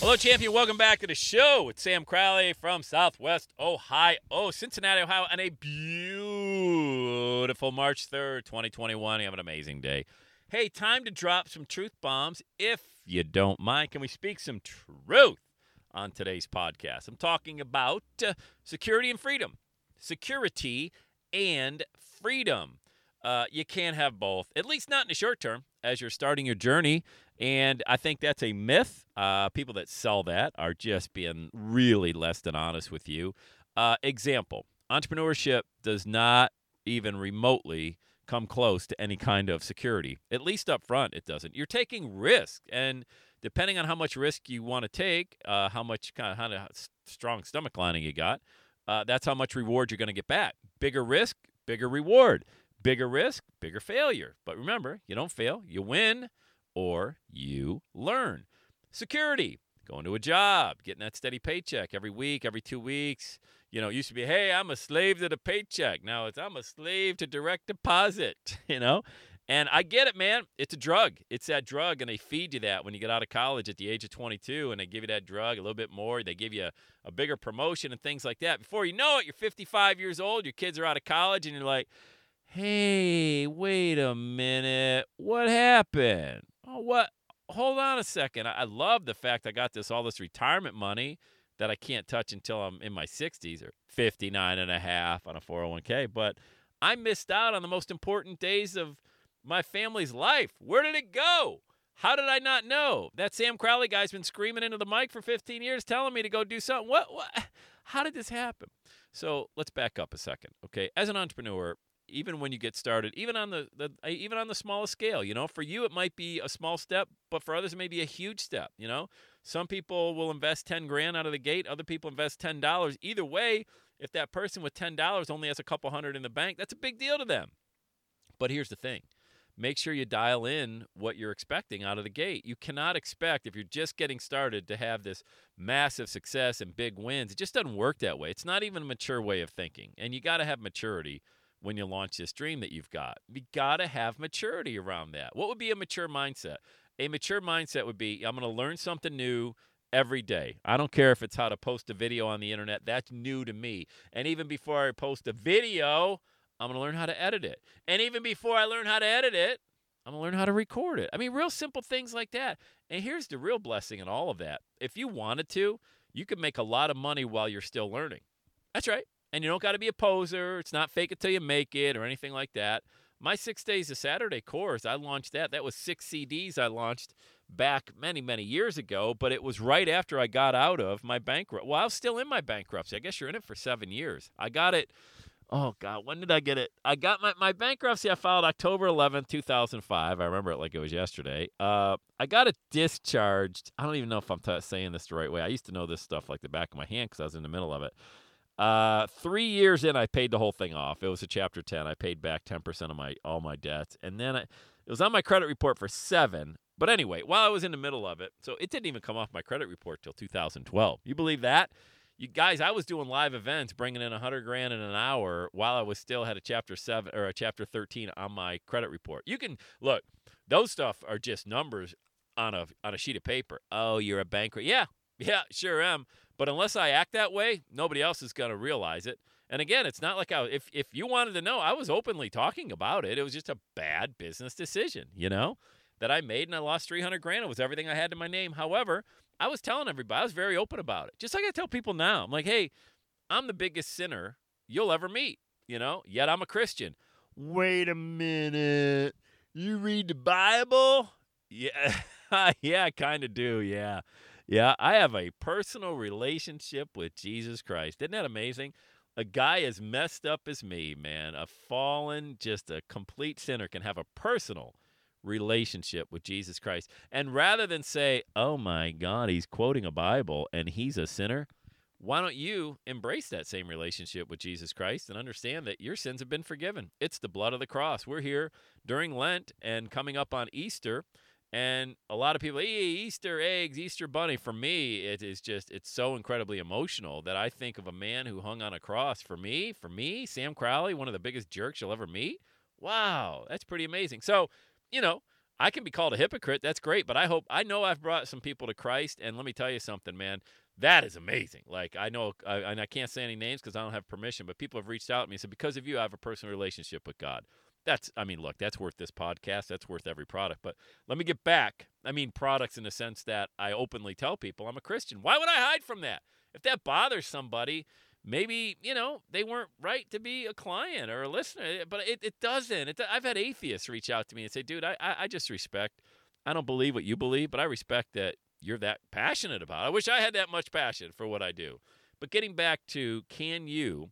Hello, champion. Welcome back to the show. It's Sam Crowley from Southwest Ohio, Cincinnati, Ohio, on a beautiful March 3rd, 2021. You have an amazing day. Hey, time to drop some truth bombs if you don't mind. Can we speak some truth on today's podcast? I'm talking about uh, security and freedom. Security and freedom. Uh, you can't have both, at least not in the short term as you're starting your journey. And I think that's a myth. Uh, people that sell that are just being really less than honest with you. Uh, example entrepreneurship does not even remotely come close to any kind of security, at least up front, it doesn't. You're taking risk. And depending on how much risk you want to take, uh, how much kind of, of strong stomach lining you got, uh, that's how much reward you're going to get back. Bigger risk, bigger reward. Bigger risk, bigger failure. But remember, you don't fail, you win or you learn. Security, going to a job, getting that steady paycheck every week, every two weeks. You know, used to be, hey, I'm a slave to the paycheck. Now it's, I'm a slave to direct deposit, you know? And I get it, man. It's a drug. It's that drug, and they feed you that when you get out of college at the age of 22, and they give you that drug a little bit more. They give you a, a bigger promotion and things like that. Before you know it, you're 55 years old, your kids are out of college, and you're like, hey, wait a minute. What happened? Oh, what? Hold on a second. I, love the fact I got this all this retirement money that I can't touch until I'm in my 60s or 59 and a half on a 401k. But I missed out on the most important days of my family's life. Where did it go? How did I not know? That Sam Crowley guy's been screaming into the mic for 15 years telling me to go do something. What, what? How did this happen? So let's back up a second. Okay. As an entrepreneur, even when you get started, even on the, the uh, even on the smallest scale, you know, for you it might be a small step, but for others it may be a huge step. You know, some people will invest ten grand out of the gate, other people invest ten dollars. Either way, if that person with ten dollars only has a couple hundred in the bank, that's a big deal to them. But here's the thing. Make sure you dial in what you're expecting out of the gate. You cannot expect, if you're just getting started, to have this massive success and big wins. It just doesn't work that way. It's not even a mature way of thinking. And you got to have maturity when you launch this dream that you've got. You got to have maturity around that. What would be a mature mindset? A mature mindset would be I'm going to learn something new every day. I don't care if it's how to post a video on the internet, that's new to me. And even before I post a video, I'm going to learn how to edit it. And even before I learn how to edit it, I'm going to learn how to record it. I mean, real simple things like that. And here's the real blessing in all of that. If you wanted to, you could make a lot of money while you're still learning. That's right. And you don't got to be a poser. It's not fake it till you make it or anything like that. My six days of Saturday course, I launched that. That was six CDs I launched back many, many years ago, but it was right after I got out of my bankrupt. Well, I was still in my bankruptcy. I guess you're in it for seven years. I got it. Oh God, when did I get it? I got my, my bankruptcy. I filed October 11th, 2005. I remember it like it was yesterday. Uh, I got it discharged. I don't even know if I'm t- saying this the right way. I used to know this stuff like the back of my hand because I was in the middle of it. Uh, three years in, I paid the whole thing off. It was a Chapter 10. I paid back 10% of my all my debts, and then I, it was on my credit report for seven. But anyway, while I was in the middle of it, so it didn't even come off my credit report till 2012. You believe that? You guys, I was doing live events, bringing in 100 grand in an hour while I was still had a Chapter 7 or a Chapter 13 on my credit report. You can look; those stuff are just numbers on a on a sheet of paper. Oh, you're a banker. Yeah, yeah, sure am. But unless I act that way, nobody else is going to realize it. And again, it's not like I if if you wanted to know, I was openly talking about it. It was just a bad business decision, you know, that I made and I lost 300 grand. It was everything I had to my name. However, I was telling everybody, I was very open about it. Just like I tell people now. I'm like, "Hey, I'm the biggest sinner you'll ever meet." you know, yet I'm a Christian. Wait a minute. You read the Bible? Yeah. yeah, I kind of do. Yeah. Yeah, I have a personal relationship with Jesus Christ. Isn't that amazing? A guy as messed up as me, man, a fallen, just a complete sinner can have a personal relationship with Jesus Christ. And rather than say, oh my God, he's quoting a Bible and he's a sinner, why don't you embrace that same relationship with Jesus Christ and understand that your sins have been forgiven? It's the blood of the cross. We're here during Lent and coming up on Easter. And a lot of people, Easter eggs, Easter bunny. For me, it is just, it's so incredibly emotional that I think of a man who hung on a cross. For me, for me, Sam Crowley, one of the biggest jerks you'll ever meet. Wow, that's pretty amazing. So, you know, I can be called a hypocrite. That's great. But I hope, I know I've brought some people to Christ. And let me tell you something, man. That is amazing. Like I know, I, and I can't say any names because I don't have permission, but people have reached out to me and said, because of you, I have a personal relationship with God. That's, I mean, look, that's worth this podcast. That's worth every product. But let me get back. I mean, products in the sense that I openly tell people I'm a Christian. Why would I hide from that? If that bothers somebody, maybe you know they weren't right to be a client or a listener but it, it doesn't it, i've had atheists reach out to me and say dude I, I just respect i don't believe what you believe but i respect that you're that passionate about it. i wish i had that much passion for what i do but getting back to can you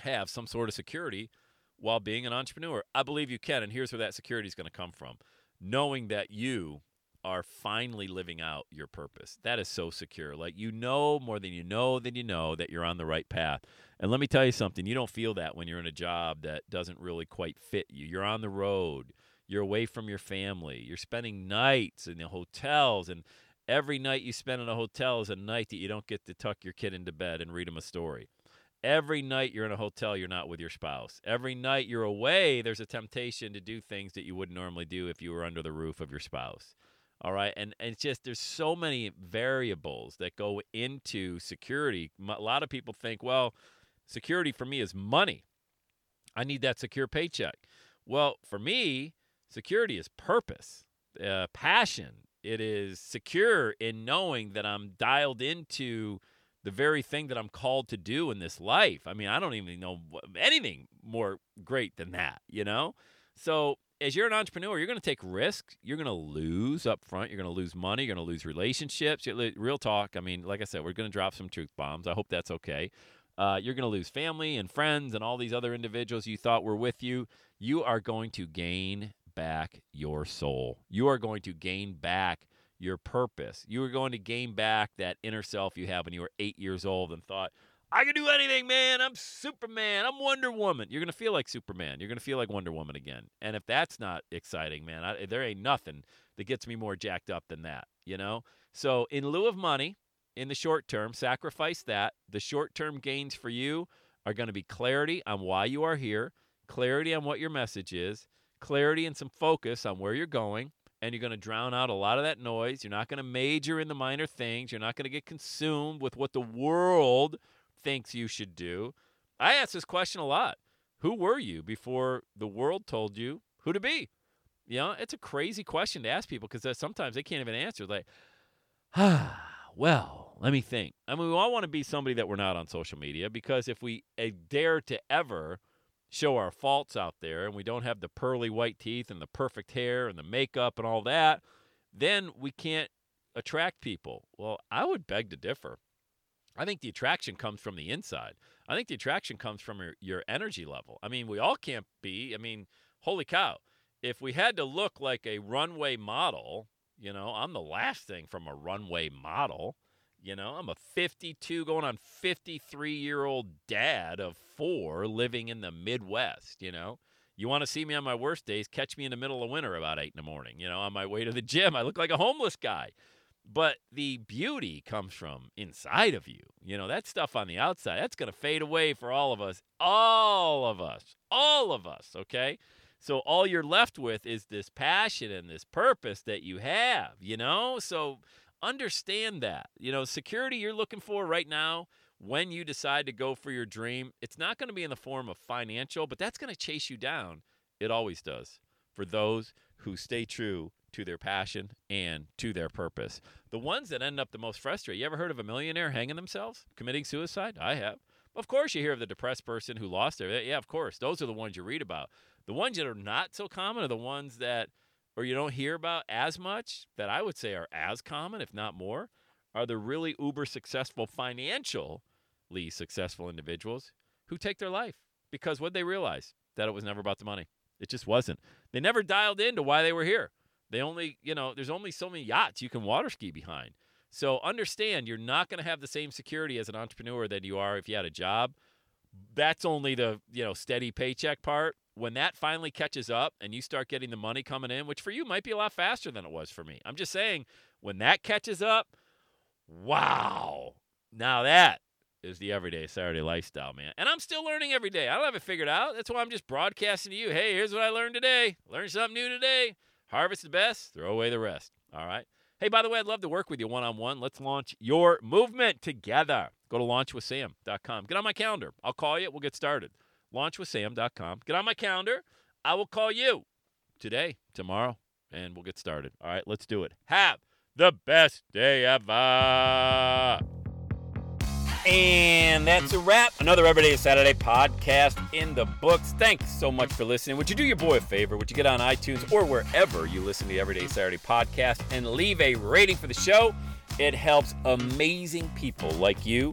have some sort of security while being an entrepreneur i believe you can and here's where that security is going to come from knowing that you are finally living out your purpose. That is so secure. Like you know more than you know than you know that you're on the right path. And let me tell you something, you don't feel that when you're in a job that doesn't really quite fit you. You're on the road. You're away from your family. You're spending nights in the hotels and every night you spend in a hotel is a night that you don't get to tuck your kid into bed and read him a story. Every night you're in a hotel, you're not with your spouse. Every night you're away, there's a temptation to do things that you wouldn't normally do if you were under the roof of your spouse. All right. And, and it's just there's so many variables that go into security. A lot of people think, well, security for me is money. I need that secure paycheck. Well, for me, security is purpose, uh, passion. It is secure in knowing that I'm dialed into the very thing that I'm called to do in this life. I mean, I don't even know anything more great than that, you know? So as you're an entrepreneur, you're going to take risks. You're going to lose up front. You're going to lose money. You're going to lose relationships. Real talk. I mean, like I said, we're going to drop some truth bombs. I hope that's okay. Uh, you're going to lose family and friends and all these other individuals you thought were with you. You are going to gain back your soul. You are going to gain back your purpose. You are going to gain back that inner self you have when you were eight years old and thought, I can do anything, man. I'm Superman. I'm Wonder Woman. You're going to feel like Superman. You're going to feel like Wonder Woman again. And if that's not exciting, man, I, there ain't nothing that gets me more jacked up than that, you know? So, in lieu of money, in the short term, sacrifice that. The short term gains for you are going to be clarity on why you are here, clarity on what your message is, clarity and some focus on where you're going. And you're going to drown out a lot of that noise. You're not going to major in the minor things. You're not going to get consumed with what the world thinks you should do. I ask this question a lot. Who were you before the world told you who to be? You know, it's a crazy question to ask people because sometimes they can't even answer. Like, ah, well, let me think. I mean, we all want to be somebody that we're not on social media because if we uh, dare to ever show our faults out there and we don't have the pearly white teeth and the perfect hair and the makeup and all that, then we can't attract people. Well, I would beg to differ. I think the attraction comes from the inside. I think the attraction comes from your, your energy level. I mean, we all can't be. I mean, holy cow. If we had to look like a runway model, you know, I'm the last thing from a runway model. You know, I'm a 52 going on 53 year old dad of four living in the Midwest. You know, you want to see me on my worst days, catch me in the middle of winter about eight in the morning. You know, on my way to the gym, I look like a homeless guy but the beauty comes from inside of you. You know, that stuff on the outside, that's going to fade away for all of us. All of us. All of us, okay? So all you're left with is this passion and this purpose that you have, you know? So understand that. You know, security you're looking for right now when you decide to go for your dream, it's not going to be in the form of financial, but that's going to chase you down. It always does for those who stay true to their passion and to their purpose. The ones that end up the most frustrated, you ever heard of a millionaire hanging themselves, committing suicide? I have. Of course, you hear of the depressed person who lost their. Yeah, of course. Those are the ones you read about. The ones that are not so common are the ones that, or you don't hear about as much, that I would say are as common, if not more, are the really uber successful, financially successful individuals who take their life because what they realize that it was never about the money. It just wasn't. They never dialed into why they were here. They only, you know, there's only so many yachts you can water ski behind. So understand you're not going to have the same security as an entrepreneur that you are if you had a job. That's only the, you know, steady paycheck part. When that finally catches up and you start getting the money coming in, which for you might be a lot faster than it was for me. I'm just saying when that catches up, wow. Now that is the everyday Saturday lifestyle, man. And I'm still learning every day. I don't have it figured out. That's why I'm just broadcasting to you. Hey, here's what I learned today. Learn something new today. Harvest the best, throw away the rest. All right. Hey, by the way, I'd love to work with you one on one. Let's launch your movement together. Go to launchwithsam.com. Get on my calendar. I'll call you. We'll get started. Launchwithsam.com. Get on my calendar. I will call you today, tomorrow, and we'll get started. All right, let's do it. Have the best day ever. And that's a wrap. Another Everyday Saturday podcast in the books. Thanks so much for listening. Would you do your boy a favor? Would you get on iTunes or wherever you listen to the Everyday Saturday podcast and leave a rating for the show? It helps amazing people like you